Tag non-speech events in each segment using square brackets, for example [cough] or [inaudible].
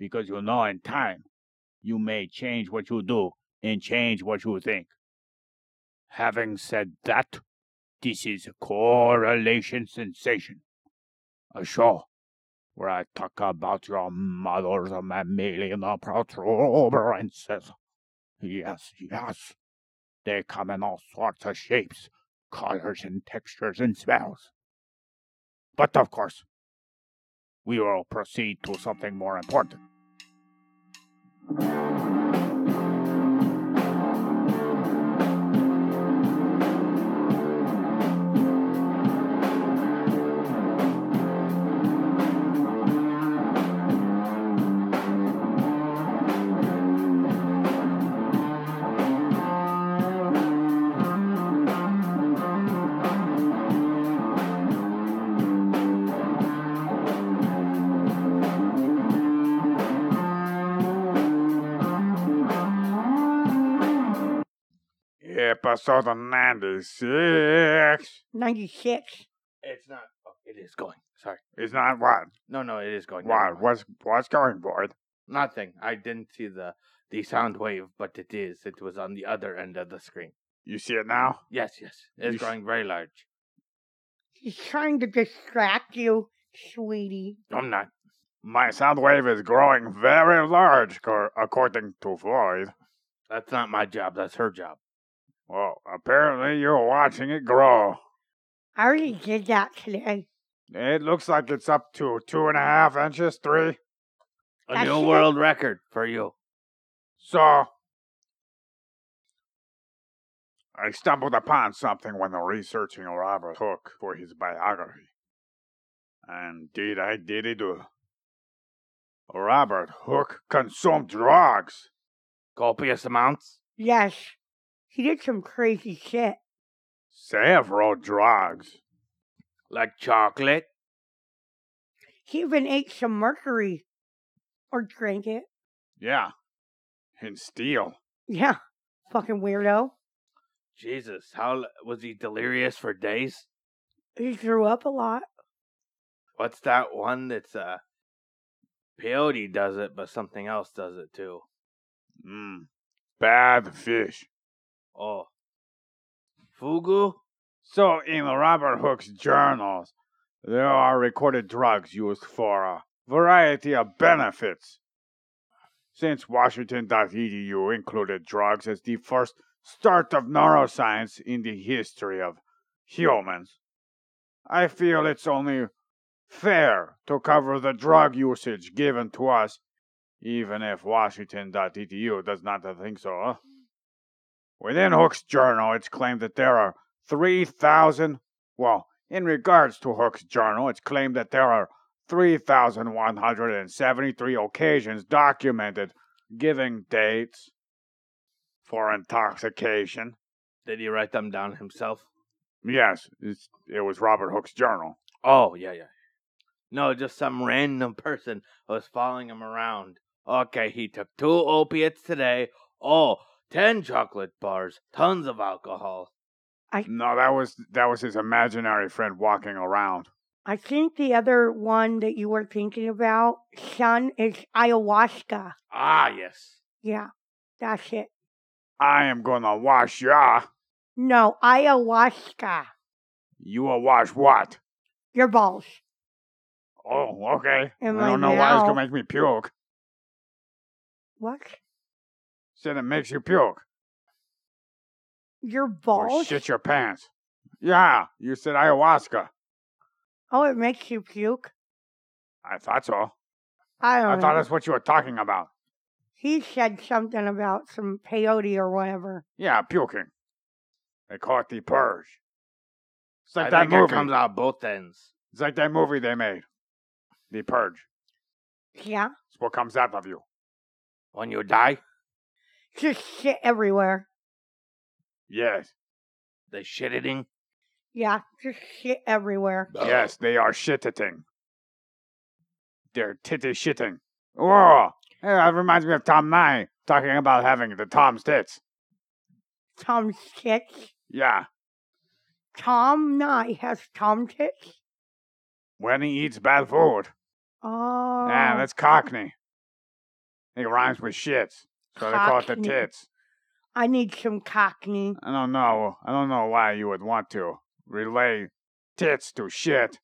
Because you know in time, you may change what you do and change what you think. Having said that, this is a Correlation Sensation, a show where I talk about your mother's mammalian protuberances. Yes, yes. They come in all sorts of shapes, colors, and textures and smells. But of course, we will proceed to something more important. Música Episode 96. 96. It's not. Oh, it is going. Sorry. It's not what? No, no, it is going. Never What? mind. What's, what's going, boy? Nothing. I didn't see the the sound wave, but it is. It was on the other end of the screen. You see it now? Yes, yes. It's You sh- growing very large. He's trying to distract you, sweetie. I'm not. My sound wave is growing very large, according to Floyd. That's not my job. That's her job. Well, apparently you're watching it grow. I already did that today. It looks like it's up to two and a half inches, three. A That's new it. world record for you. So, I stumbled upon something when researching Robert Hooke for his biography. And did I did it do? Robert Hooke consumed drugs. Copious amounts. Yes. He did some crazy shit. Several drugs. Like chocolate. He even ate some mercury. Or drank it. Yeah. And steel. Yeah. Fucking weirdo. Jesus, how was he delirious for days? He threw up a lot. What's that one that's uh peyote does it, but something else does it too? Mm. Bad fish. Oh. Fugu? So, in Robert Hooke's journals, there are recorded drugs used for a variety of benefits. Since Washington.edu included drugs as the first start of neuroscience in the history of humans, I feel it's only fair to cover the drug usage given to us, even if Washington.edu does not think so. Within Hooke's journal, it's claimed that there are 3,000. Well, in regards to Hooke's journal, it's claimed that there are 3,173 occasions documented giving dates for intoxication. Did he write them down himself? Yes, it's, it was Robert Hooke's journal. Oh, yeah, yeah. No, just some random person was following him around. Okay, he took two opiates today. Oh, ten chocolate bars, tons of alcohol. No, that was that was his imaginary friend walking around. I think the other one that you were thinking about, son, is ayahuasca. Ah, yes. Yeah. That's it. I am gonna wash ya. No, ayahuasca. You will wash what? Your balls. Oh, okay. Am I don't I know why it's now? gonna make me puke. What? Said it makes you puke. Your balls? Or shit your pants. Yeah, you said ayahuasca. Oh, it makes you puke? I thought so. I don't I know. thought that's what you were talking about. He said something about some peyote or whatever. Yeah, puking. They call it the purge. It's like I that think movie. it comes out both ends. It's like that movie they made. The Purge. Yeah. It's what comes out of you. When you die, Just shit everywhere. Yes. they shit it in. Yeah, just shit everywhere. Yes, they are shitting. They're titty shitting. Whoa! Hey, that reminds me of Tom Nye talking about having the Tom's tits. Tom's tits. Yeah, Tom Nye has Tom tits. when he eats bad food. Oh. Yeah, that's Cockney. It rhymes with shits, so they call it the Cockney. tits. I need some cockney. I don't know. I don't know why you would want to relay tits to shit.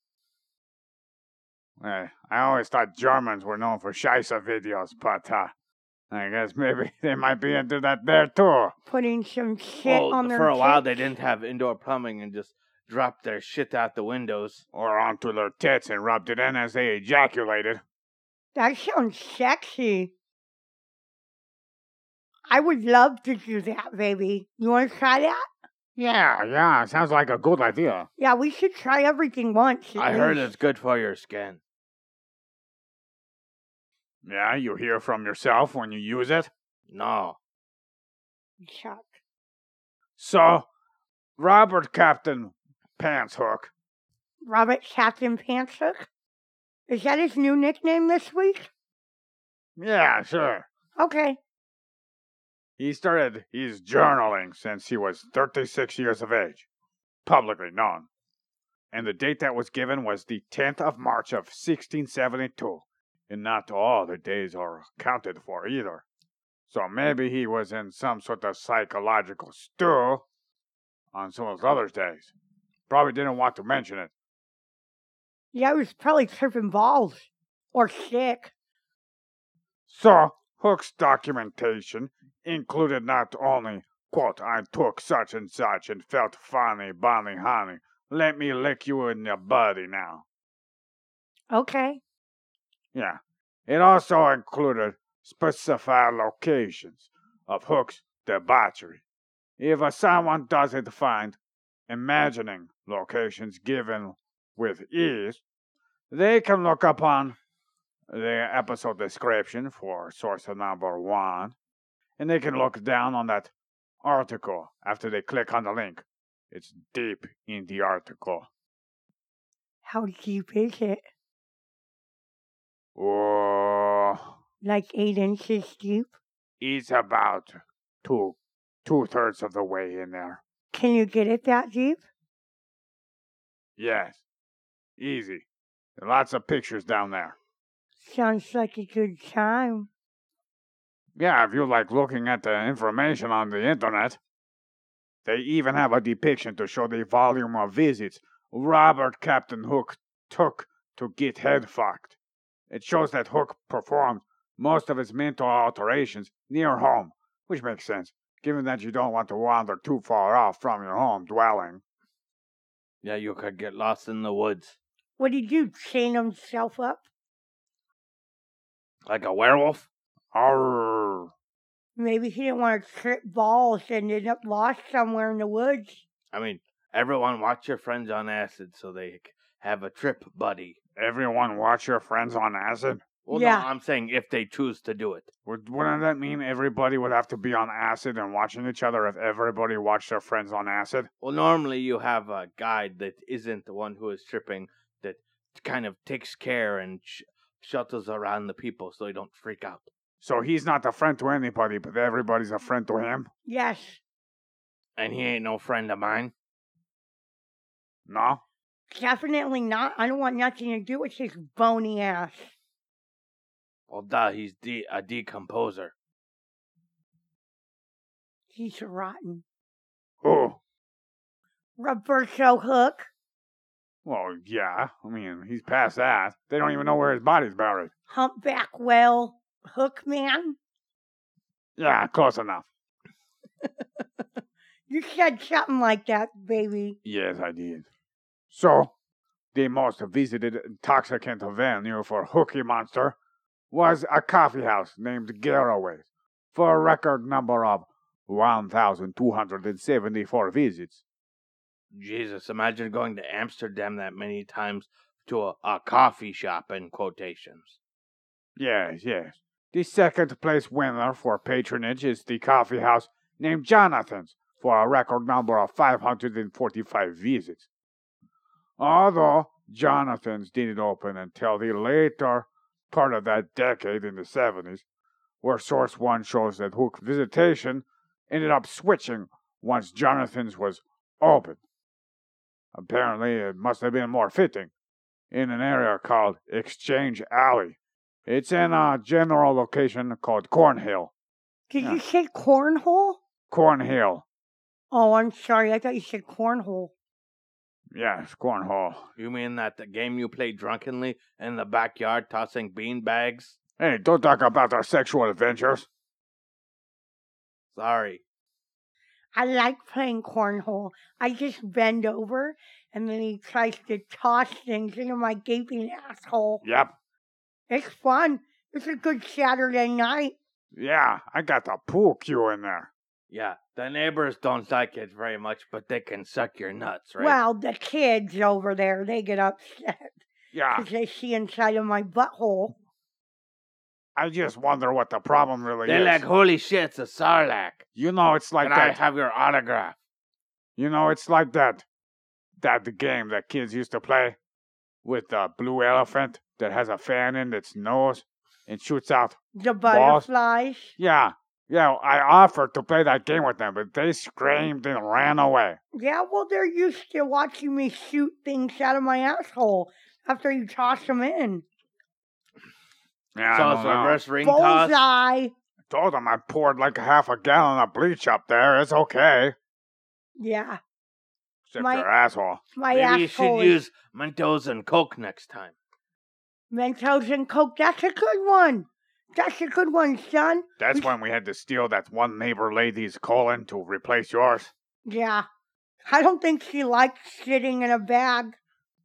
Eh, I always thought Germans were known for scheisse videos, but uh, I guess maybe [laughs] they might be into that there too. Putting some shit Well, on their for a while, they tits. didn't have indoor plumbing and just dropped their shit out the windows. Or onto their tits and rubbed it in as they ejaculated. That sounds sexy. I would love to do that, baby. You want to try that? Yeah, yeah, sounds like a good idea. Yeah, we should try everything once. at I heard least. it's good for your skin. Yeah, you hear from yourself when you use it. No. Chuck. So, Robert Captain Pantshook Robert Captain Pantshook? Is that his new nickname this week? Yeah, sure. Okay. He started his journaling since he was 36 years of age, publicly known. And the date that was given was the 10th of March of 1672. And not all the days are counted for either. So maybe he was in some sort of psychological stew on some of those other days. Probably didn't want to mention it. Yeah, he was probably tripping balls. Or sick. So, Hooke's documentation included not only, quote, I took such and such and felt funny, bonny, honey. Let me lick you in your body now. Okay. Yeah. It also included specified locations of Hooke's debauchery. If someone doesn't find imagining locations given with ease, they can look upon the episode description for source number one, and they can look down on that article after they click on the link. It's deep in the article. How deep is it? Oh, Like eight inches deep? it's about two two thirds of the way in there. Can you get it that deep? Yes, easy. Lots of pictures down there. Sounds like a good time. Yeah, if you like looking at the information on the internet. They even have a depiction to show the volume of visits Robert Captain Hook took to get head fucked. It shows that Hooke performed most of his mental alterations near home, which makes sense, given that you don't want to wander too far off from your home dwelling. Yeah, you could get lost in the woods. What did you? Chain himself up? Like a werewolf? Arr. Maybe he didn't want to trip balls and end up lost somewhere in the woods. I mean, everyone watch your friends on acid so they have a trip buddy. Everyone watch your friends on acid? Well, Yeah. no, I'm saying if they choose to do it. Would, wouldn't that mean everybody would have to be on acid and watching each other if everybody watched their friends on acid? Well, normally you have a guide that isn't the one who is tripping that kind of takes care and sh- shuttles around the people so they don't freak out. So he's not a friend to anybody, but everybody's a friend to him? Yes. And he ain't no friend of mine. No? Definitely not. I don't want nothing to do with his bony ass. Well, duh, he's de- a decomposer. He's rotten. Who? Roberto Hook. Well, yeah. I mean, he's past that. They don't even know where his body's buried. Humpback whale. Hook man. Yeah, close enough. [laughs] You said something like that, baby. Yes, I did. So, the most visited intoxicant venue for Hooky Monster was a coffee house named Garraway's for a record number of 1,274 visits. Jesus, imagine going to Amsterdam that many times to a, a coffee shop in quotations. Yes, yes. The second place winner for patronage is the coffee house named Jonathan's for a record number of 545 visits. Although Jonathan's didn't open until the later part of that decade in the 70s, where Source 1 shows that Hooke Visitation ended up switching once Jonathan's was open. Apparently, it must have been more fitting in an area called Exchange Alley. It's in a general location called Cornhill. Did Yeah. you say cornhole? Cornhill. Oh, I'm sorry. I thought you said cornhole. Yes, Cornhole. You mean that the game you play drunkenly in the backyard tossing bean bags? Hey, don't talk about our sexual adventures. Sorry. I like playing cornhole. I just bend over and then he tries to toss things into my gaping asshole. Yep. It's fun. It's a good Saturday night. Yeah, I got the pool cue in there. Yeah, the neighbors don't like it very much, but they can suck your nuts, right? Well, the kids over there, they get upset Yeah, because they see inside of my butthole. I just wonder what the problem really is. They're like, holy shit, it's a Sarlacc. you know, it's like Can I have your autograph? You know, it's like that. That game that kids used to play with the blue elephant that has a fan in its nose and shoots out. The Boss. butterflies. Yeah, yeah. I offered to play that game with them, but they screamed and ran away. Yeah, well, they're used to watching me shoot things out of my asshole after you toss them in. Yeah, I so don't it's know. reverse ring toss. Bullseye. Told them I poured like a half a gallon of bleach up there. It's okay. Yeah, Except My- your asshole. my Maybe you asshole should is use Mentos and Coke next time. Mentos and Coke. That's a good one. That's a good one, son. That's when we had to steal that one neighbor lady's colon to replace yours. Yeah. I don't think she likes sitting in a bag.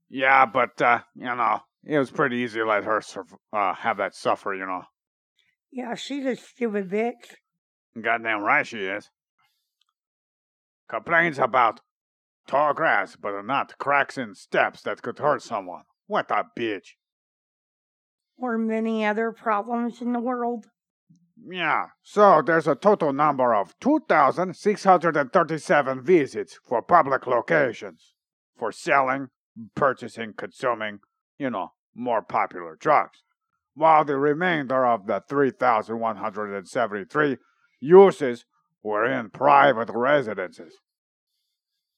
Yeah, but uh, you know, it was pretty easy to let her uh, have that suffer. You know, Yeah, she's a stupid bitch. goddamn right she is. Complains about tall grass, but not cracks in steps that could hurt someone. What a bitch. Or many other problems in the world. Yeah, so there's a total number of 2,637 visits for public locations for selling, purchasing, consuming, you know, more popular drugs, while the remainder of the 3,173 uses were in private residences,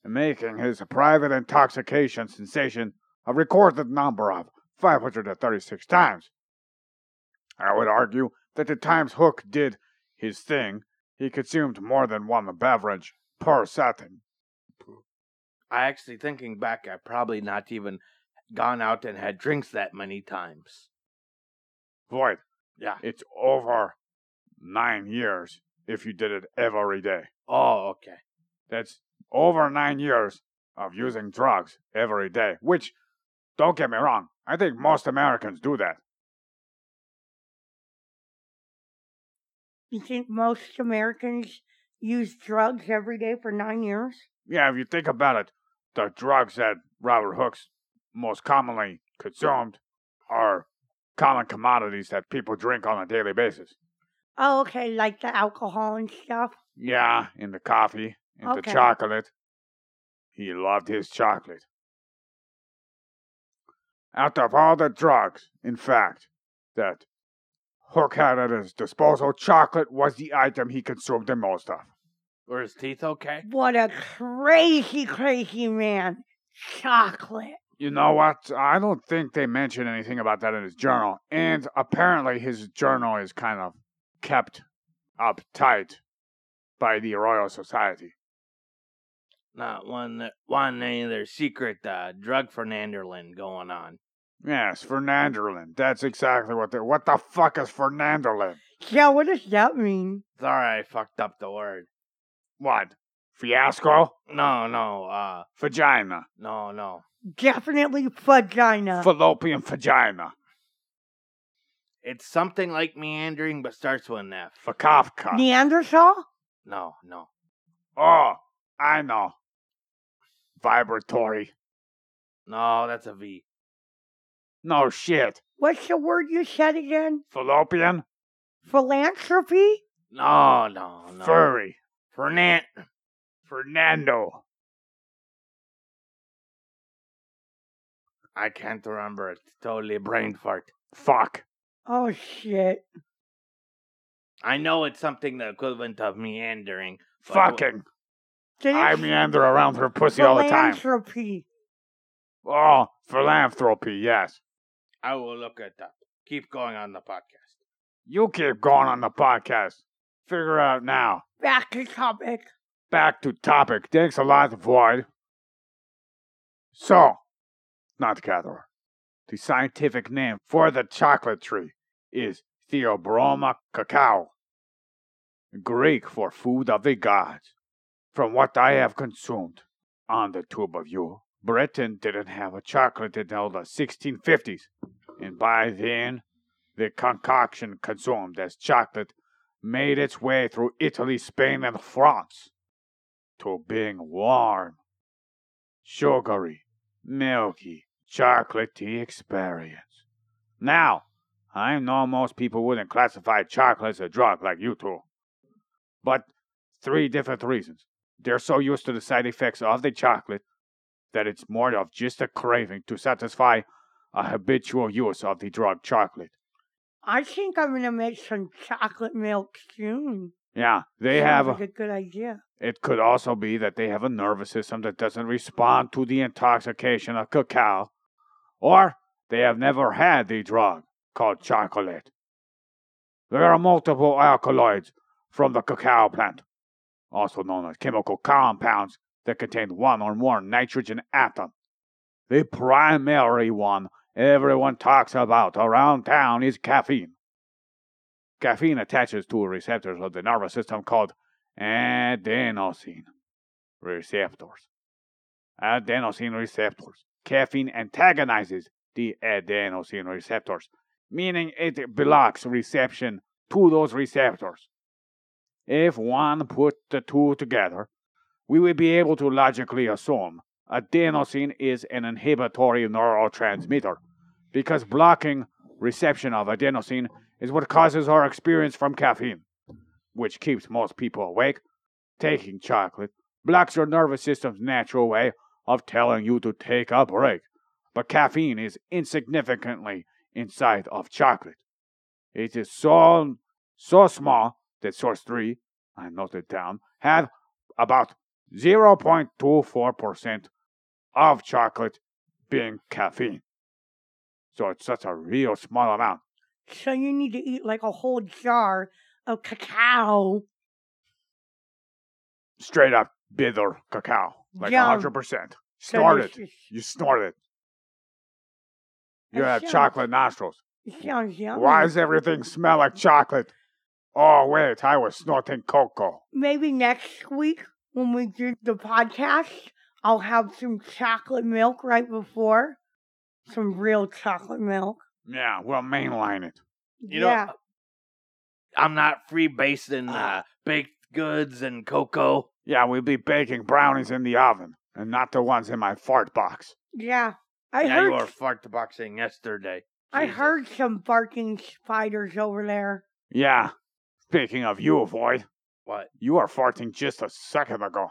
making his private intoxication sensation a recorded number of 536 times. I would argue that the times Hooke did his thing, he consumed more than one beverage per setting. I actually thinking back, I probably not even gone out and had drinks that many times. Void, Yeah. it's over nine years if you did it every day. Oh, okay. That's over nine years of using drugs every day, which, don't get me wrong, I think most Americans do that. You think most Americans use drugs every day for nine years? Yeah, if you think about it, the drugs that Robert Hooks most commonly consumed are common commodities that people drink on a daily basis. Oh, okay, like the alcohol and stuff. Yeah, in the coffee, in the chocolate. He loved his chocolate. Out of all the drugs, in fact, that Hooke had at his disposal, chocolate was the item he consumed the most of. Were his teeth okay? What a crazy, crazy man. Chocolate. You know what? I don't think they mention anything about that in his journal. And apparently, his journal is kind of kept uptight by the Royal Society. Not one, one any of their secret uh, drug Fernanderland going on. Yes, Fernanderland. That's exactly what they. What the fuck is Fernanderland? Yeah, what does that mean? Sorry, I fucked up the word. What? Fiasco? No, no, uh, Vagina. no, no. Definitely vagina. Fallopian vagina. It's something like meandering, but starts with an F. Fakafka. Neanderthal? No, no. Oh, I know. Vibratory. No, that's a V. No shit. What's the word you said again? Fallopian? Philanthropy? No, no, no. Furry. Fernand. Fernando. I can't remember. It's totally a brain fart. Fuck. Oh shit. I know it's something the equivalent of meandering. but wh- Fucking. Did I meander around her pussy all the time. Philanthropy. Oh, philanthropy, yes. I will look at that. Keep going on the podcast. You keep going on the podcast. Figure out now. Back to topic. Back to topic. Thanks a lot, Void. So, not gatherer. The scientific name for the chocolate tree is Theobroma cacao, Greek for food of the gods. From what I have consumed on the tube of you, Britain didn't have a chocolate until the 1650s, and by then, the concoction consumed as chocolate made its way through Italy, Spain, and France to being warm, sugary, milky, chocolatey experience. Now, I know most people wouldn't classify chocolate as a drug like you two. But three different reasons. They're so used to the side effects of the chocolate that it's more of just a craving to satisfy a habitual use of the drug chocolate. I think I'm gonna make some chocolate milk soon. Yeah, they Sounds have. like a good idea. It could also be that they have a nervous system that doesn't respond to the intoxication of cacao, or they have never had the drug called chocolate. There are multiple alkaloids from the cacao plant, also known as chemical compounds that contain one or more nitrogen atoms. The primary one everyone talks about around town is caffeine. Caffeine attaches to receptors of the nervous system called adenosine receptors. Adenosine receptors. Caffeine antagonizes the adenosine receptors, meaning it blocks reception to those receptors. If one put the two together, we would be able to logically assume adenosine is an inhibitory neurotransmitter, because blocking reception of adenosine is what causes our experience from caffeine, which keeps most people awake. Taking chocolate blocks your nervous system's natural way of telling you to take a break, but caffeine is insignificantly inside of chocolate. It is so so small that source 3, I noted down, had about 0.24% of chocolate being caffeine. So it's such a real small amount. So you need to eat like a whole jar of cacao. Straight up bitter cacao. Like a Yum. 100%. Snort it. Delicious. You snort it. You That have sounds- chocolate nostrils. It sounds yummy. Why does everything smell like chocolate? Oh, wait, I was snorting cocoa. Maybe next week when we do the podcast, I'll have some chocolate milk right before. Some real chocolate milk. Yeah, we'll mainline it. You know, yeah. I'm not free basing uh, baked goods and cocoa. Yeah, we'll be baking brownies in the oven and not the ones in my fart box. yeah. I yeah, heard you were fart boxing yesterday. I heard some barking spiders over there. Yeah. Speaking of you, Void, What? you were farting just a second ago.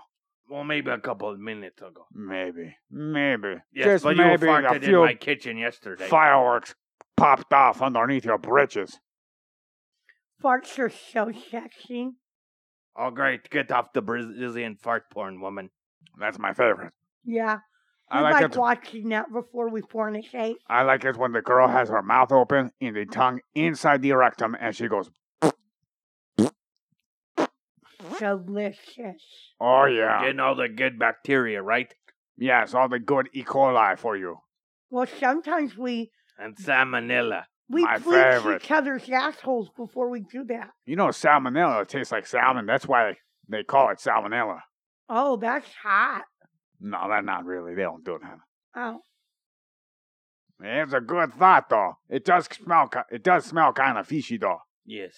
Well, maybe a couple of minutes ago. Maybe. Maybe. Yes, just but you maybe farted in few my kitchen yesterday. fireworks popped off underneath your britches. Farts are so sexy. Oh, great. Get off the Brazilian fart porn, woman. That's my favorite. Yeah. I We like like it. watching that before we fornicate. I like it when the girl has her mouth open and the tongue inside the rectum and she goes, Delicious. Oh yeah. Getting all the good bacteria, right? Yes, all the good E. coli for you. Well, sometimes we And salmonella. we My bleach favorite. each other's assholes before we do that. You know, salmonella tastes like salmon. That's why they call it salmonella. Oh, that's hot. No, that's not really. They don't do that. Oh, It's a good thought, though. It does smell. ki- It does smell kind of fishy, though. Yes.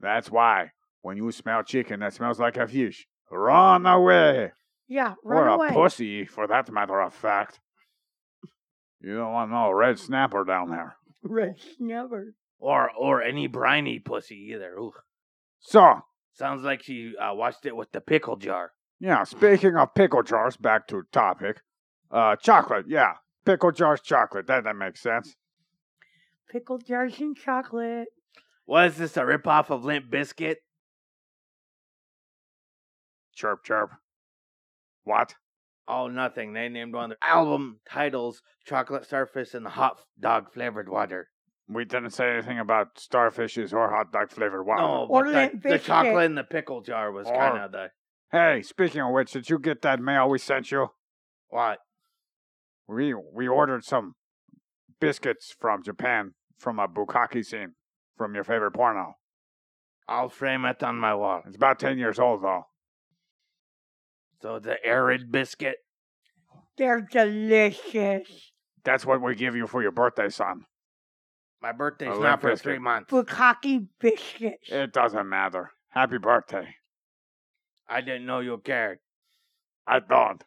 That's why when you smell chicken that smells like a fish, run away. yeah. Run or Run a pussy, for that matter of fact. You don't want no red snapper down there. [laughs] Red Snapper. Or or any briny pussy either. Ooh. So, Sounds like she uh, watched it with the pickle jar. yeah, speaking of pickle jars, back to topic. Uh, chocolate, yeah. Pickle jars, chocolate. That, that makes sense. Pickle jars and chocolate. What is this, a ripoff of Limp Bizkit? Chirp, chirp. What? Oh, nothing. They named one of their album titles Chocolate Surface and Hot Dog Flavored Water. We didn't say anything about starfishes or hot dog flavored water. No, Or but the, the Bizkit. chocolate in the pickle jar was Or- kind of the. Hey, speaking of which, did you get that mail we sent you? What? We we ordered some biscuits from Japan from a bukkake scene from your favorite porno. I'll frame it on my wall. It's about ten years old though. So the arid biscuit. They're delicious. That's what we give you for your birthday, son. My birthday's A not for Bizkit. three months. Bukkake biscuits. It doesn't matter. Happy birthday. I didn't know you cared. I don't.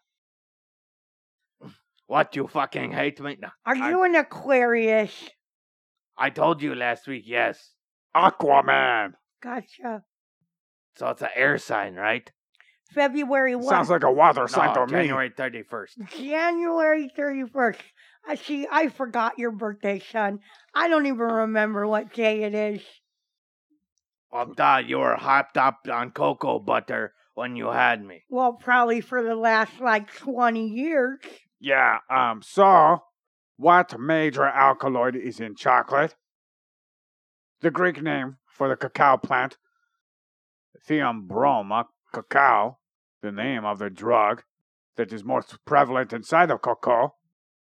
What, you fucking hate me? No. Are I- you an Aquarius? I told you last week, yes. Aquaman. Gotcha. So it's an air sign, right? February 1. Sounds like a water sign no, to me. January 31st. January 31st. I see, I forgot your birthday, son. I don't even remember what day it is. Oh, Dad, you were hopped up on cocoa butter when you had me. Well, probably for the last like 20 years. Yeah, um, so what major alkaloid is in chocolate? The Greek name for the cacao plant, Theobroma cacao, the name of the drug that is most prevalent inside of cocoa,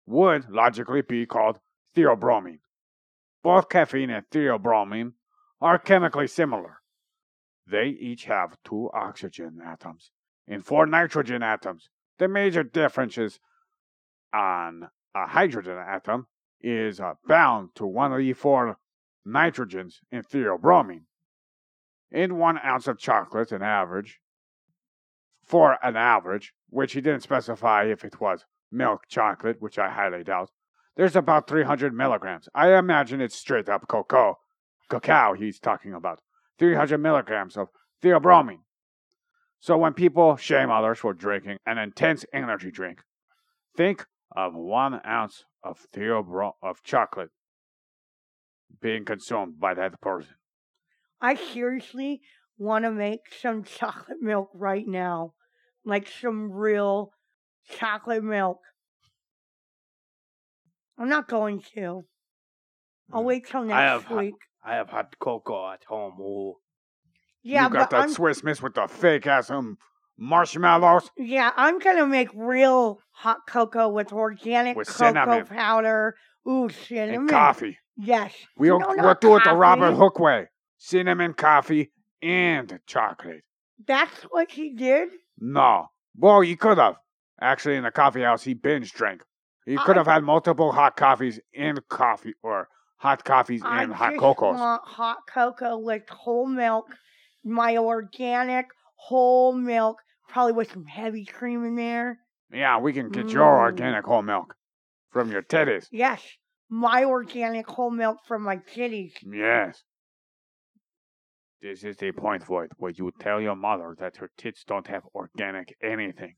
would logically be called theobromine. Both caffeine and theobromine are chemically similar. They each have two oxygen atoms and four nitrogen atoms. The major difference is on a hydrogen atom is uh, bound to one of the four nitrogens in theobromine. In one ounce of chocolate, an average, for an average, which he didn't specify if it was milk chocolate, which I highly doubt, there's about 300 milligrams. I imagine it's straight up cocoa, cacao he's talking about. 300 milligrams of theobromine. So when people shame others for drinking an intense energy drink, think of one ounce of theobro- of chocolate being consumed by that person. I seriously want to make some chocolate milk right now. Like some real chocolate milk. I'm not going to. I'll wait till I have next hot- week. I have hot cocoa at home. Ooh. Yeah, you got but that I'm, Swiss Miss with the fake ass um, marshmallows. yeah, I'm gonna make real hot cocoa with organic With cocoa cinnamon. powder. Ooh, cinnamon. and coffee. Yes. We'll, No, we'll not do it the Robert coffee. Hook way. Cinnamon, coffee, and chocolate. That's what he did. No. Well, he could have. Actually, in the coffee house, he binge drank. He could have had multiple hot coffees in coffee, or hot coffees I and hot just cocos. want hot cocoa with whole milk, my organic whole milk, probably with some heavy cream in there. Yeah, we can get your Mm. organic whole milk from your titties. Yes, my organic whole milk from my kitties. Yes. This is the point, Void, where you tell your mother that her tits don't have organic anything.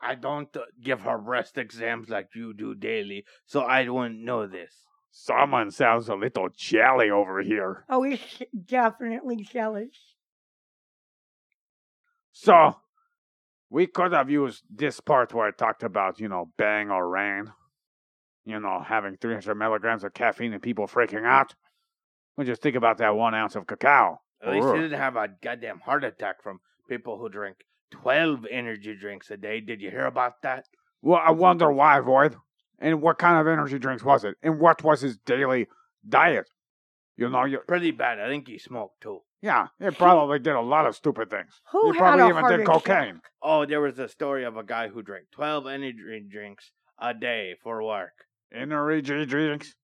I don't uh, give her breast exams like you do daily, so I wouldn't know this. Someone sounds a little jelly over here. Oh, he's definitely jealous. So, we could have used this part where I talked about, you know, bang or Reign. You know, having 300 milligrams of caffeine and people freaking out. We just think about that one ounce of cacao. At least Ugh. you didn't have a goddamn heart attack from people who drink 12 energy drinks a day. Did you hear about that? Well, I wonder why, Void. And what kind of energy drinks was it? And what was his daily diet? You know, you, Pretty bad. I think he smoked too. yeah, he probably did a lot of stupid things. Who he had probably a even heart did attack? cocaine. Oh, there was a story of a guy who drank 12 energy drinks a day for work. Energy drinks.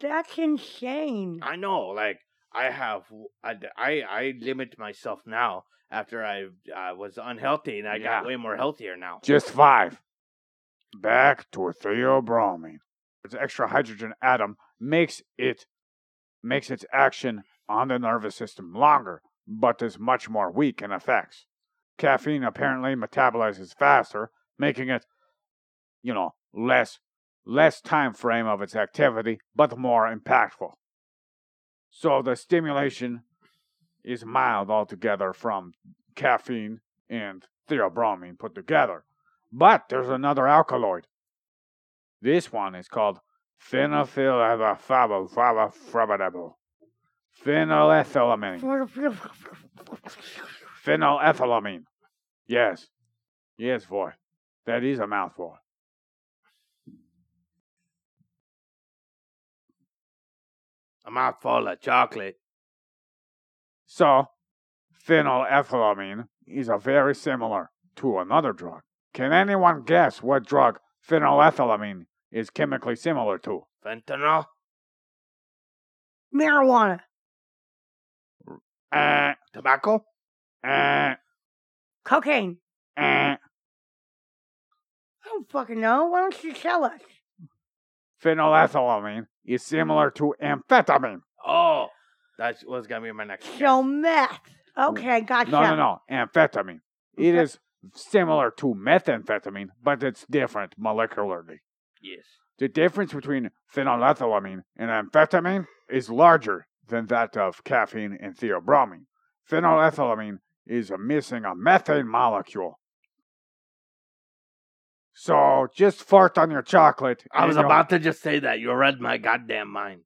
That's insane. I know, like, I have, I, I, I limit myself now after I uh, was unhealthy and I Yeah. got way more healthier now. Just five. back to theobromine. Its extra hydrogen atom makes it makes its action on the nervous system longer, but is much more weak in effects. Caffeine apparently metabolizes faster, making it, you know, less less time frame of its activity, but more impactful. So the stimulation is mild altogether from caffeine and theobromine put together. But there's another alkaloid. This one is called phenylethylamine. Phenylethylamine. [laughs] Phenylethylamine. Yes. Yes, boy. That is a mouthful. A mouthful of chocolate. So, phenylethylamine is a very similar to another drug. Can anyone guess what drug phenylethylamine is chemically similar to? Fentanyl? Marijuana. Uh, Tobacco? uh, Cocaine. uh. I don't fucking know. Why don't you tell us? Phenylethylamine is similar mm-hmm. to amphetamine. Oh, that was gonna be my next. guess. So meth. Okay, mm. gotcha. No, no, no. Amphetamine. It Okay. is similar to methamphetamine, but it's different molecularly. Yes. The difference between phenylethylamine and amphetamine is larger than that of caffeine and theobromine. Phenylethylamine is missing a methane molecule. So just fart on your chocolate. I was about to just say that. You read my goddamn mind.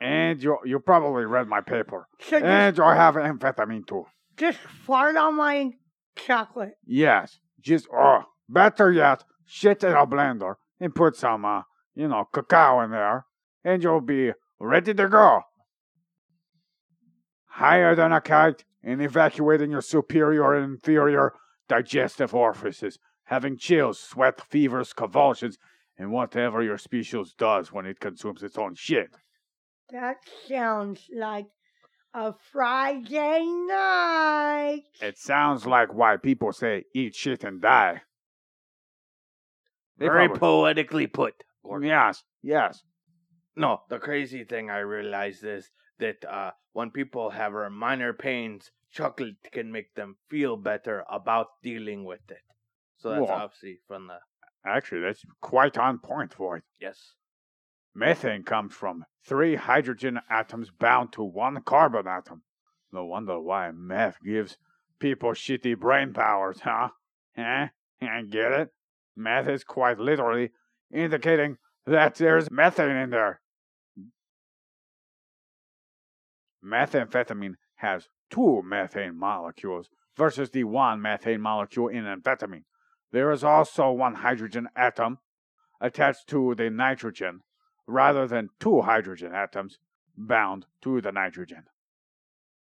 And you you probably read my paper. So just, And you'll have amphetamine too. just fart on my chocolate. Yes. Just oh, better yet, shit in a blender and put some uh, you know, cacao in there, and you'll be ready to go. Higher than a kite and evacuating your superior and inferior digestive orifices, having chills, sweat, fevers, convulsions, and whatever your species does when it consumes its own shit. That sounds like a Friday night. It sounds like why people say eat shit and die. They Very probably- poetically put. Gordon. Yes, yes. No, the crazy thing I realized is that uh, when people have minor pains, chocolate can make them feel better about dealing with it. So that's Well- obviously from the Actually, that's quite on point for it. yes. Methane comes from three hydrogen atoms bound to one carbon atom. No wonder why meth gives people shitty brain powers, huh? Huh? I get it. Meth is quite literally indicating that there's methane in there. Methamphetamine has two methane molecules versus the one methane molecule in amphetamine. There is also one hydrogen atom attached to the nitrogen rather than two hydrogen atoms bound to the nitrogen.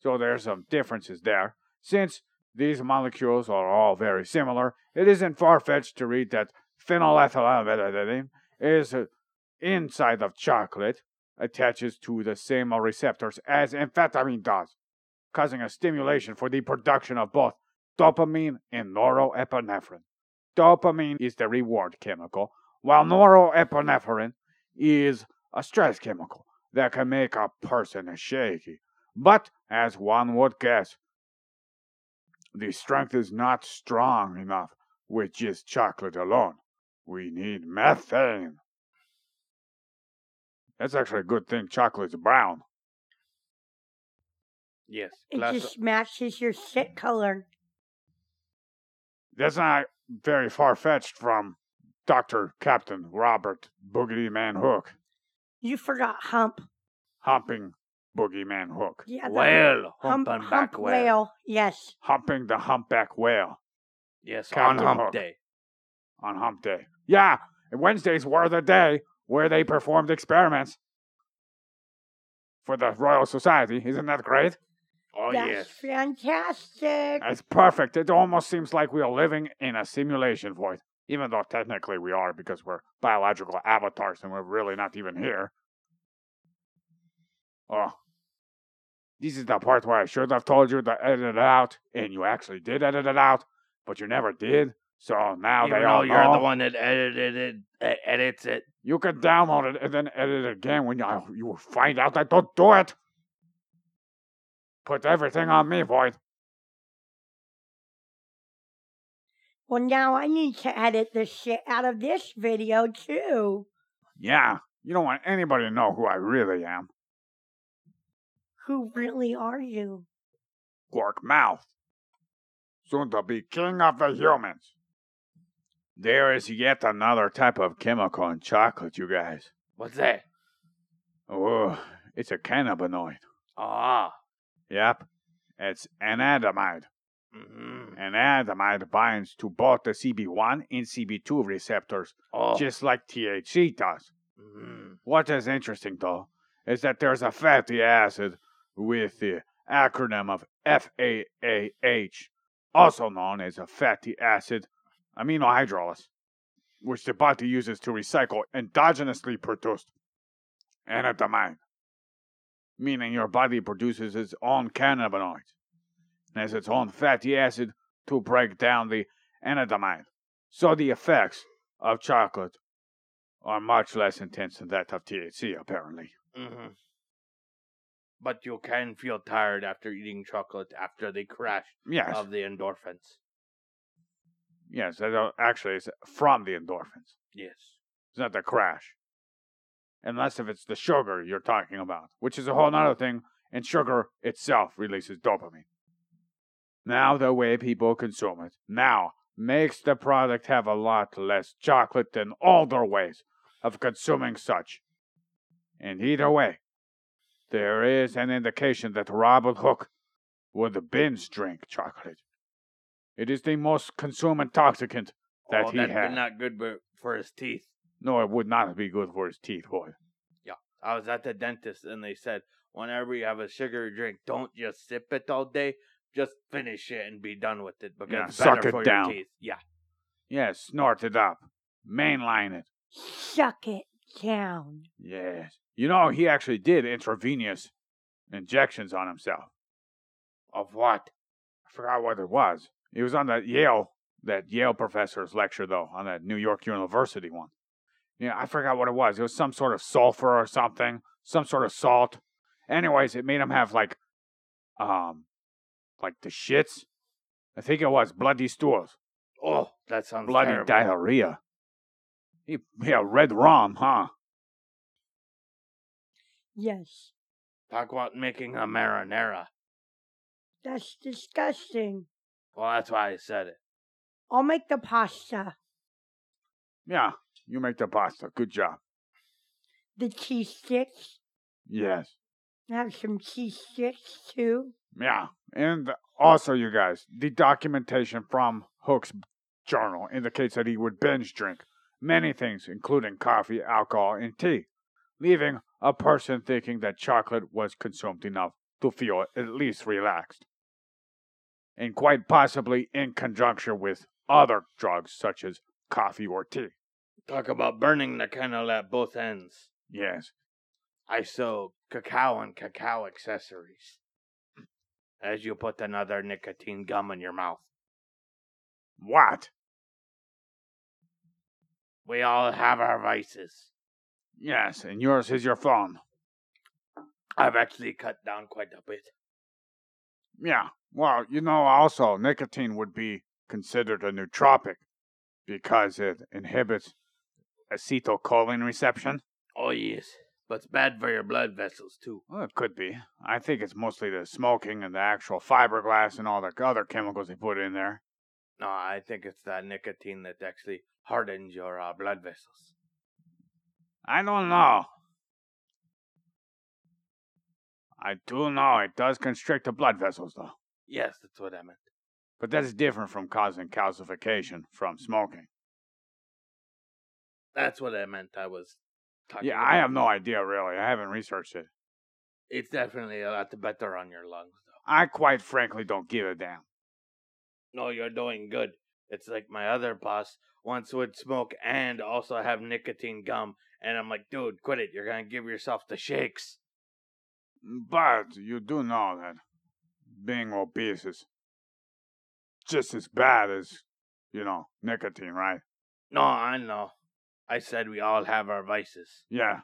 So there's some differences there. Since these molecules are all very similar, it isn't far fetched to read that phenylethylamine is uh, inside of chocolate attaches to the same receptors as amphetamine does, causing a stimulation for the production of both dopamine and norepinephrine. Dopamine is the reward chemical, while norepinephrine is a stress chemical that can make a person shaky. But, as one would guess, the strength is not strong enough with just chocolate alone. We need methane. That's actually a good thing chocolate's brown. Yes. It Plus, just matches your shit color. That's not very far fetched from Dr. Captain Robert Boogeyman Hook, You forgot hump. humping Boogeyman Hook, Yeah, the whale. hump, Humping hump back whale. whale. Yes. humping the humpback whale. Yes. Captain on hump Hook. day. on hump day. Yeah, Wednesdays were the day where they performed experiments for the Royal Society. Isn't that great? Oh That's yes. fantastic. It's perfect. It almost seems like we are living in a simulation for it, even though technically we are because we're biological avatars and we're really not even here. Oh. This is the part where I should have told you to edit it out, and you actually did edit it out, but you never did. So now Even they though all you're know. the one that edited it, edits it. You can download it and then edit it again when you, you find out I don't do it. Put everything on me, boy. Well, now I need to edit the shit out of this video too. Yeah, you don't want anybody to know who I really am. Who really are you? Gork Mouth. Soon to be king of the humans. There is yet another type of chemical in chocolate, you guys. What's that? Oh, it's a cannabinoid. Ah. Yep, it's anandamide. Mm-hmm. Anandamide binds to both the CB1 and CB2 receptors, Oh. just like THC does. Mhm. What is interesting, though, is that there's a fatty acid with the acronym of FAAH, also known as a fatty acid amide hydrolase, which the body uses to recycle endogenously produced anandamide, meaning your body produces its own cannabinoids, and has its own fatty acid to break down the anandamide. So the effects of chocolate are much less intense than that of THC, apparently. Mhm. But you can feel tired after eating chocolate after the crash Yes, of the endorphins. yes, uh, actually it's from the endorphins. Yes. It's not the crash. Unless if it's the sugar you're talking about, which is a whole nother oh. thing, and sugar itself releases dopamine. Now, the way people consume it now makes the product have a lot less chocolate than older ways of consuming such. And either way, there is an indication that Robert Hooke would binge drink chocolate. It is the most consumed intoxicant that oh, he had. not good for his teeth. No, it would not be good for his teeth, boy. Yeah, I was at the dentist and they said, whenever you have a sugary drink, don't just sip it all day. Just finish it and be done with it because Yeah, it's suck better it for down. your teeth. Yeah. Yes, snort it up. Mainline it. Suck it down. Yes. You know, he actually did intravenous injections on himself. Of what? I forgot what it was. He was on that Yale, that Yale professor's lecture, though, on that New York University one. Yeah, I forgot what it was. It was some sort of sulfur or something, some sort of salt. Anyways, it made him have like, um, like the shits. I think it was bloody stools, Oh, that sounds bloody terrible. diarrhea. He, yeah, red rum, huh? Yes, Talk about making a marinara. that's disgusting. Well, that's why I said it. I'll make the pasta, Yeah, you make the pasta. Good job. the cheese sticks. Yes. Have some cheese sticks too. Yeah. And also, you guys, the documentation from Hooke's journal indicates that he would binge drink many things, including coffee, alcohol, and tea, leaving a person thinking that chocolate was consumed enough to feel at least relaxed. And quite possibly in conjunction with other drugs such as coffee or tea. Talk about burning the candle at both ends. Yes. I sell cacao and cacao accessories. As you put another nicotine gum in your mouth. What? We all have our vices. Yes, and yours is your phone. I've actually cut down quite a bit. Yeah. Well, you know, also, nicotine would be considered a nootropic because it inhibits acetylcholine reception. Oh, yes. But it's bad for your blood vessels, too. Well, it could be. I think it's mostly the smoking and the actual fiberglass and all the other chemicals they put in there. No, I think it's that nicotine that actually hardens your uh, blood vessels. I don't know. I do know it does constrict the blood vessels, though. Yes, that's what I meant. But that's different from causing calcification from smoking. That's what I meant. I was talking Yeah, I have no idea, really. I haven't researched it. It's definitely a lot better on your lungs, though. I quite frankly don't give a damn. No, you're doing good. It's like my other boss once would smoke and also have nicotine gum. And I'm like, dude, quit it. You're going to give yourself the shakes. Mm, but you do know that being obese is just as bad as You know, nicotine, right? No, I know. I said we all have our vices. Yeah.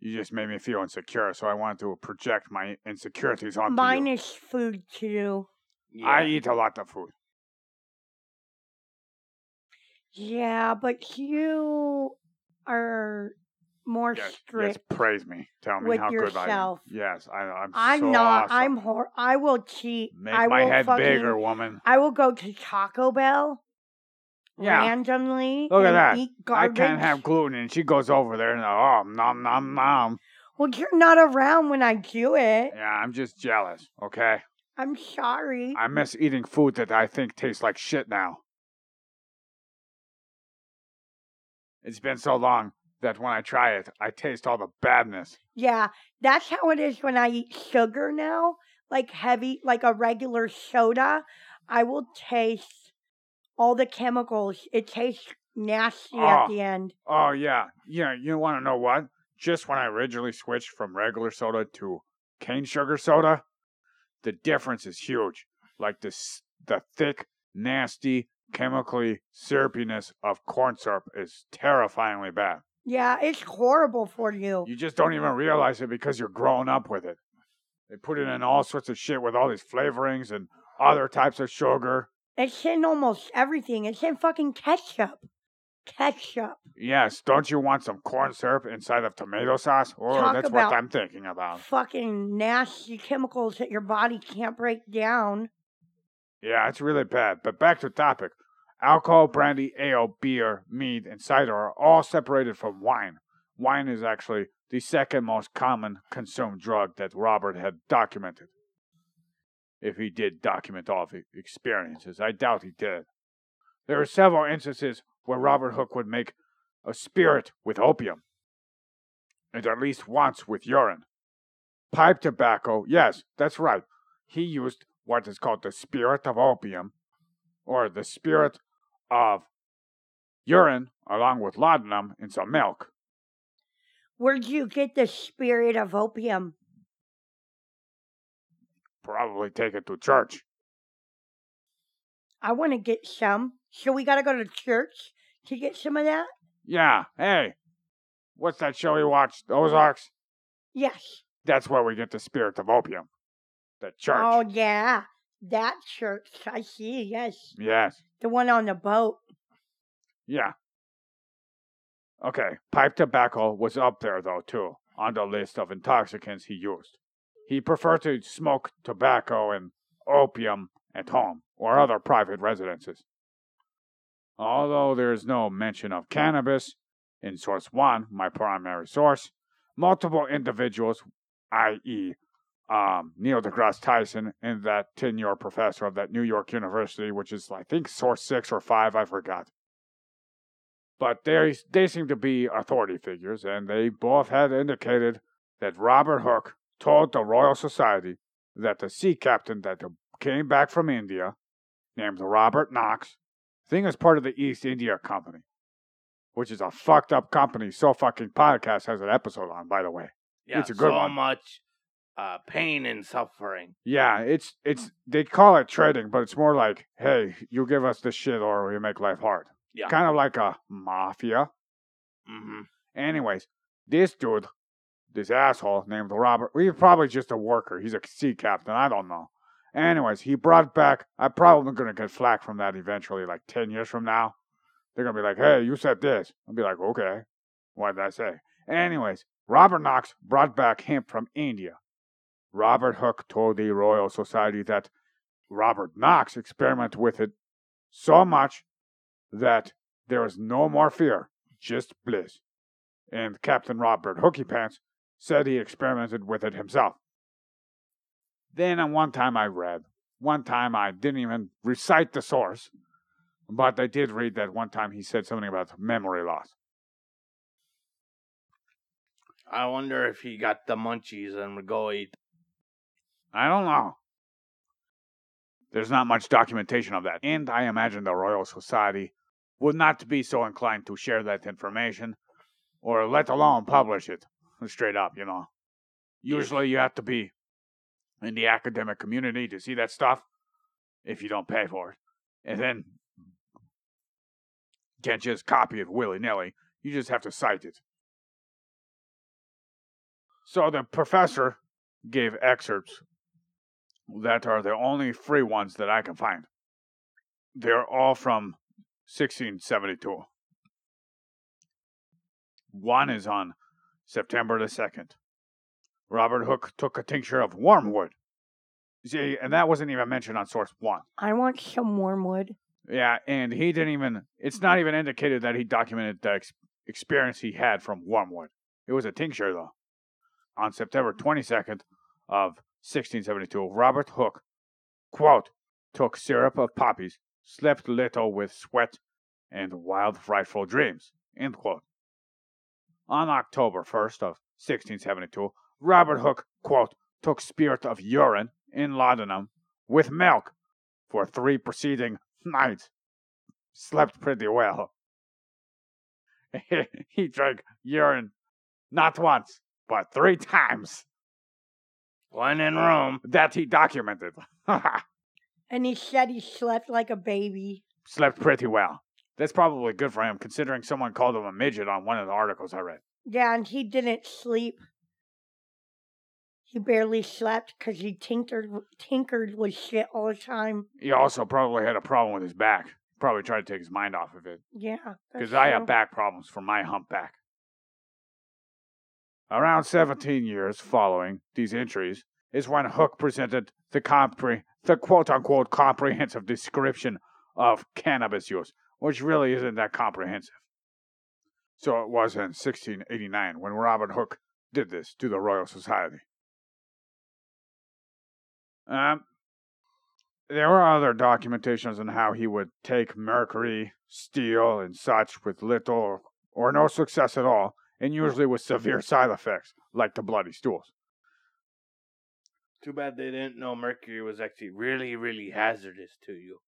You just made me feel insecure, so I wanted to project my insecurities onto Mine you. is food too. I eat a lot of food. Yeah, but you are more Yes, strict. yes, praise me. Tell me with how good I am. Yes, I, I'm. I'm so not. awesome. I'm hor. I will cheat. Make I my will head fucking, bigger, woman. I will go to Taco Bell Yeah. randomly. Look at and that. Eat I garbage. can't have gluten, and she goes over there and oh, nom nom nom. Well, you're not around when I do it. Yeah, I'm just jealous. Okay, I'm sorry. I miss eating food that I think tastes like shit now. It's been so long that when I try it, I taste all the badness. Yeah, that's how it is when I eat sugar now. Like heavy, like a regular soda. I will taste all the chemicals. It tastes nasty at Oh. the end. Oh yeah, yeah. You want to know what? Just when I originally switched from regular soda to cane sugar soda, the difference is huge. Like this, the thick, nasty, chemically syrupiness of corn syrup is terrifyingly bad. Yeah, it's horrible for you. You just don't even realize it because you're growing up with it. They put it in all sorts of shit with all these flavorings and other types of sugar. It's in almost everything. It's in fucking ketchup. Ketchup. Yes, don't you want some corn syrup inside of tomato sauce? Oh, Talk that's about- what I'm thinking about. Fucking nasty chemicals that your body can't break down. Yeah, it's really bad. But back to topic. Alcohol, brandy, ale, beer, mead, and cider are all separated from wine. Wine is actually the second most common consumed drug that Robert had documented. If he did document all of his experiences, I doubt he did. There are several instances where Robert Hooke would make a spirit with opium, and at least once with urine. Pipe tobacco, yes, that's right. He used what is called the spirit of opium, or the spirit of urine, along with laudanum in some milk. Where'd you get the spirit of opium? Probably take it to church. I want to get some. So we gotta go to church to get some of that? Yeah, hey, what's that show we oh, watched? Oh. Ozarks? Yes. That's where we get the spirit of opium. The oh, church. Oh, yeah. That church. I see. Yes. Yes. The one on the boat. Yeah. Okay, pipe tobacco was up there though too, on the list of intoxicants he used. He preferred to smoke tobacco and opium at home or other private residences. Although there is no mention of cannabis in source 1, my primary source, multiple individuals, i.e., um, Neil deGrasse Tyson and that tenure professor of that New York University, which is, I think, source 6 or 5, I forgot but they seem to be authority figures, and they both had indicated that Robert Hooke told the Royal Society that the sea captain that came back from India, named Robert Knox, thing is part of the East India Company, which is a fucked up company. So fucking podcast has an episode on, by the way. Yeah, It's a good so one. much uh, pain and suffering. Yeah, it's it's they call it trading, but it's more like, hey, you give us this shit or we make life hard. Yeah. Kind of like a mafia. Mm-hmm. Anyways, this dude, this asshole named Robert, he's probably just a worker. He's a sea captain. I don't know. Anyways, he brought back. I'm probably going to get flack from that eventually, like 10 years from now. They're going to be like, hey, you said this. I'll be like, okay. What did I say? Anyways, Robert Knox brought back hemp from India. Robert Hooke told the Royal Society that Robert Knox experimented with it so much that there is no more fear, just bliss and Captain Robert Hooky Pants said he experimented with it himself. Then, on one time I read, one time I didn't even recite the source, but I did read that one time he said something about memory loss. I wonder if he got the munchies and would go eat. I don't know. There's not much documentation of that, and I imagine the Royal Society would not be so inclined to share that information, or let alone publish it straight up, you know. Usually you have to be in the academic community to see that stuff if you don't pay for it. And then Can't just copy it willy nilly. You just have to cite it. So the professor gave excerpts that are the only free ones that I can find. They're all from 1672. One is on September the 2nd. Robert Hooke took a tincture of wormwood. See, and that wasn't even mentioned on source one. I want some wormwood. Yeah, and he didn't even, it's not even indicated that he documented the ex- experience he had from wormwood. It was a tincture, though. On September 22nd of 1672, Robert Hooke, quote, took syrup of poppies, slept little with sweat, and wild frightful dreams, end quote. On October 1st of 1672, Robert Hooke, quote, took spirit of urine in laudanum with milk for three preceding nights. Slept pretty well. [laughs] he drank urine not once, but three times. One in Rome. That he documented. [laughs] And he said he slept like a baby. Slept pretty well. That's probably good for him, considering someone called him a midget on one of the articles I read. Yeah, and he didn't sleep. He barely slept because he tinkered tinkered with shit all the time. He also probably had a problem with his back. Probably tried to take his mind off of it. Yeah, Because I have back problems from my humpback. Around 17 years following these entries is when Hooke presented the compre- the quote unquote comprehensive description of cannabis use, which really isn't that comprehensive. So it was in 1689 when Robert Hooke did this to the Royal Society. Um, there were other documentations on how he would take mercury, steel, and such with little or, or no success at all, and usually with severe side effects, like the bloody stools. Too bad they didn't know mercury was actually really, really hazardous to you.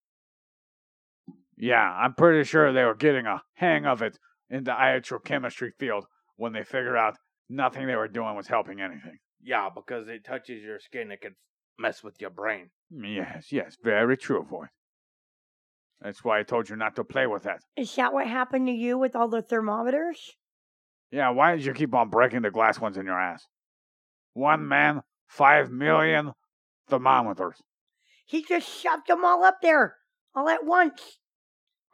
Yeah, I'm pretty sure they were getting a hang mm-hmm. of it in the iatrochemistry field when they figured out nothing they were doing was helping anything. Yeah, because it touches your skin, it can mess with your brain. Mm, yes, yes, very true, Void. That's why I told you not to play with that. Is that what happened to you with all the thermometers? Yeah, why did you keep on breaking the glass ones in your ass? One mm. man, five mm-hmm. million thermometers. He just shoved them all up there, all at once.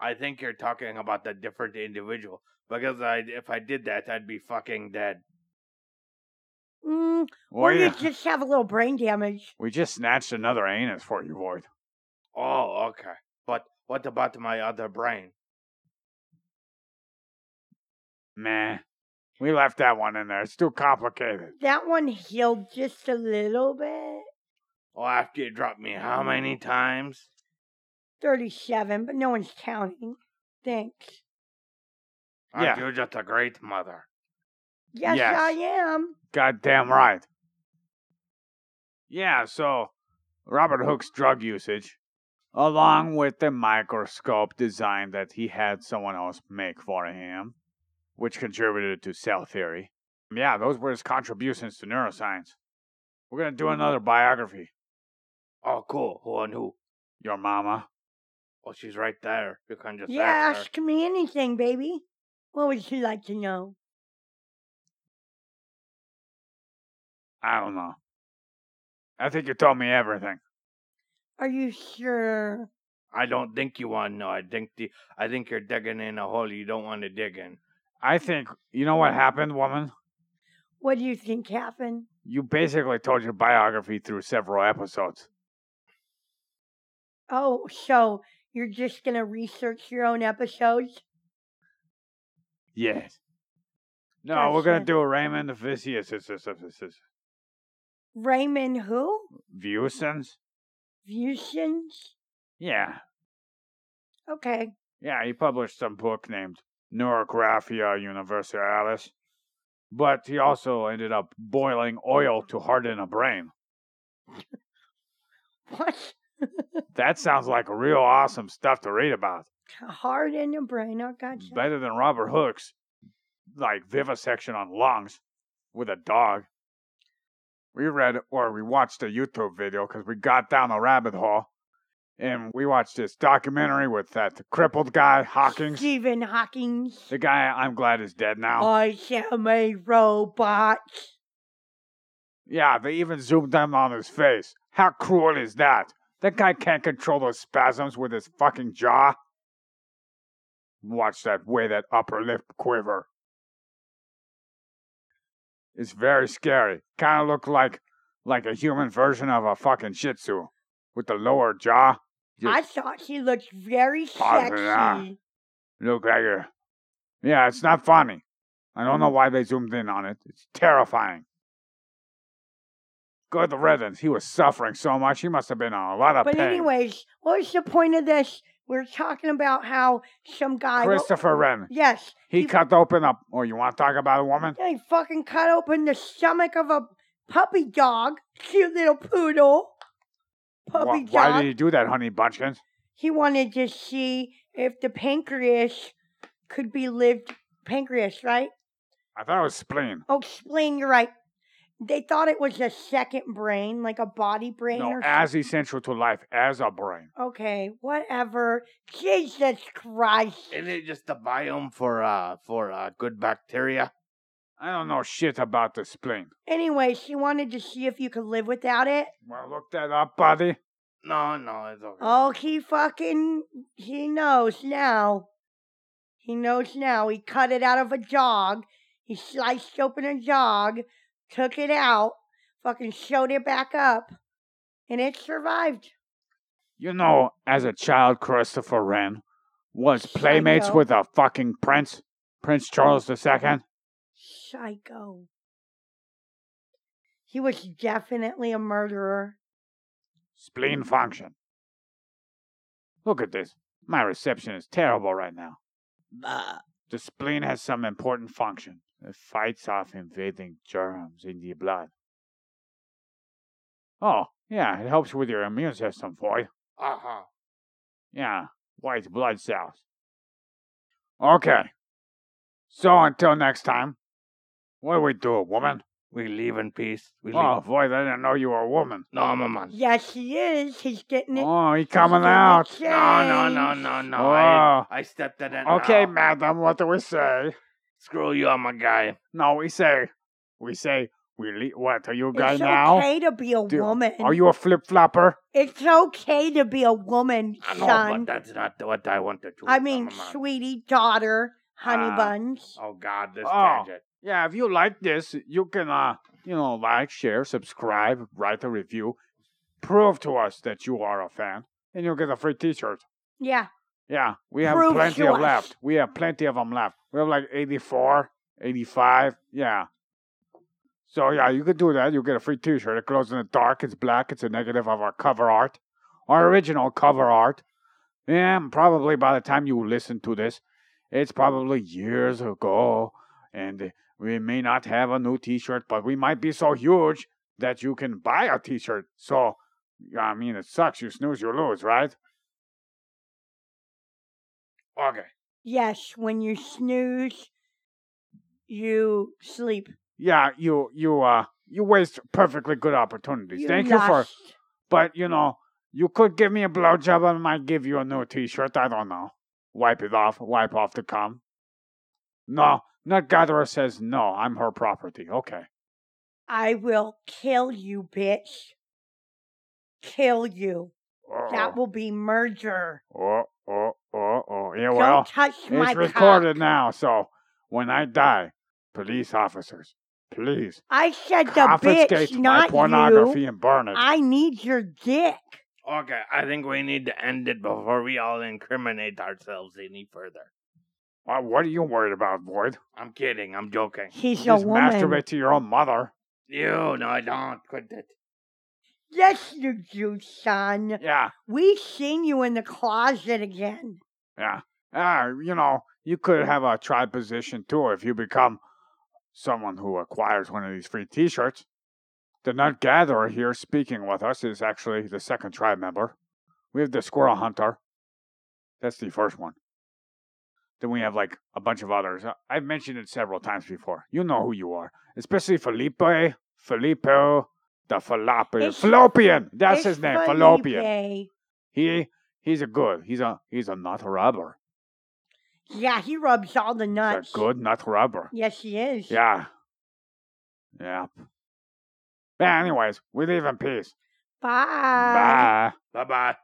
I think you're talking about the different individual. Because I, if I did that, I'd be fucking dead. Mm, Well, or you yeah, just have a little brain damage. we just snatched another anus for you, Void. Oh, okay. But what about my other brain? Meh. We left that one in there. It's too complicated. That one healed just a little bit. Oh, after you dropped me how many times? 37, but no one's counting. Thanks. Aren't Yeah. you just a great mother? Yes, Yes. I am. Goddamn mm-hmm. right. Yeah, so Robert Hooke's drug usage, along with the microscope design that he had someone else make for him, which contributed to cell theory. Yeah, those were his contributions to neuroscience. We're gonna do mm-hmm. another biography. Oh, cool. Who and who? Your mama. Oh, she's right there. You can just Yeah, ask her. ask me anything, baby. What would you like to know? I don't know. I think you told me everything. Are you sure? I don't think you want to know. I think the I think you're digging in a hole you don't want to dig in. I think you know what happened, woman? What do you think happened? You basically told your biography through several episodes. Oh, so you're just gonna research your own episodes? Yes. No, we're gonna Gotcha. do Raymond Vicious Raymond who? Viewsons. Vucians? Yeah. Okay. Yeah, he published some book named Neurographia Universalis. But he oh. also ended up boiling oil to harden a brain. [laughs] What? That sounds like [laughs] real awesome stuff to read about. Hard in your brain. I gotcha. Better than Robert Hooke's like vivisection on lungs with a dog. We read or we watched a YouTube video because we got down a rabbit hole and we watched this documentary with that crippled guy, Hawkins. Stephen Hawking. The guy I'm glad is dead now. I am a robot. Yeah, they even zoomed in on his face. How cruel is that? That guy can't control those spasms with his fucking jaw. Watch that way that upper lip quiver. It's very scary. Kind of look like like a human version of a fucking Shih Tzu with the lower jaw. I thought he looked very Pause it now. sexy. Look like a. Yeah, it's not funny. I don't know mm. why they zoomed in on it. It's terrifying. Good riddance. He was suffering so much. He must have been in a lot of But pain. anyways, what was the point of this? We're talking about how some guy. Christopher Wren. Yes. He cut open a. Oh, you want to talk about a woman? He fucking cut open the stomach of a puppy dog. Cute little poodle. Puppy dog. why did he do that, Honey Bunchkins? He wanted to see if the pancreas could be lived. Pancreas, right? I thought it was spleen. Oh, spleen, you're right. They thought it was a second brain, like a body brain No, or as essential to life as a brain. Okay, whatever. Jesus Christ. Isn't it just a biome for uh for uh good bacteria? I don't know shit about the spleen. Anyway, she wanted to see if you could live without it. Well, look that up, buddy. No, no, it's okay. Oh, he fucking. He knows now. He knows now. He cut it out of a jog. He sliced open a jog, took it out, fucking showed it back up, and it survived. You know, as a child, Christopher Wren was playmates Psycho. with a fucking prince, Prince Charles II. Psycho. He was definitely a murderer. Spleen function. Look at this. My reception is terrible right now. The spleen has some important function. It fights off invading germs in the blood. Oh, yeah, it helps with your immune system, Void. Uh huh. Yeah, white blood cells. Okay. So until next time, what do we do, woman? We leave in peace. We leave. Oh, Void, I didn't know you were a woman. No, I'm a man. Yes, he is. He's getting it. Oh, he coming getting out. it No, no, no, no, no. Oh. I, I stepped in it. Okay, now. madam, what do we say? Screw you, I'm a guy. No, we say, we say, we le- what? Are you a guy now? It's now? okay to be a Do- woman. Are you a flip flopper? It's okay to be a woman, I know, son. but that's not what I want to do. I mean, a sweetie, daughter, honey Ah. buns. Oh God, this Oh. tangent. Yeah, if you like this, you can, uh, you know, like, share, subscribe, write a review, prove to us that you are a fan, and you'll get a free T-shirt. Yeah. Yeah, we have Prove plenty to of us. left. We have plenty of them left. We have like 84, 85. Yeah. So yeah, you could do that. You get a free T-shirt. It glows in the dark. It's black. It's a negative of our cover art, our original cover art. And probably by the time you listen to this, it's probably years ago, and we may not have a new T-shirt, but we might be so huge that you can buy a T-shirt. So, I mean, it sucks. You snooze, you lose, right? Okay. Yes, when you snooze, you sleep. yeah, you you uh you waste perfectly good opportunities. You Thank you for but you know, you could give me a blowjob and I might give you a new t shirt, I don't know. Wipe it off, wipe off the cum. No, Nut Gatherer says no, I'm her property. Okay. I will kill you, bitch. Kill you. That Oh, will be murder. oh, oh, oh, oh. Yeah, well, Don't touch my it's recorded cock. now, so when I die, police officers, please I said the confiscate bitch, my not pornography you. and burn it. I need your dick. Okay, I think we need to end it before we all incriminate ourselves any further. Uh, what are you worried about, Void? I'm kidding. I'm joking. He's a Just woman. masturbate to your own mother. You, no, I don't. Quit it. Yes, you do, son. Yeah, we've seen you in the closet again. yeah. Ah, you know, you could have a tribe position too if you become someone who acquires one of these free T-shirts. The Nut Gatherer here speaking with us is actually the second tribe member. We have the Squirrel Hunter. That's the first one. Then we have like a bunch of others. I've mentioned it several times before. You know who you are, especially Felipe, Filippo, the fallopian. Fallopian. That's his name. Fallopian. Bay. He he's a good. He's a he's a nut robber. Yeah, he rubs all the nuts. He's a good nut robber. Yes, he is. Yeah. Yeah. Anyways, we leave in peace. Bye. Bye. Bye bye.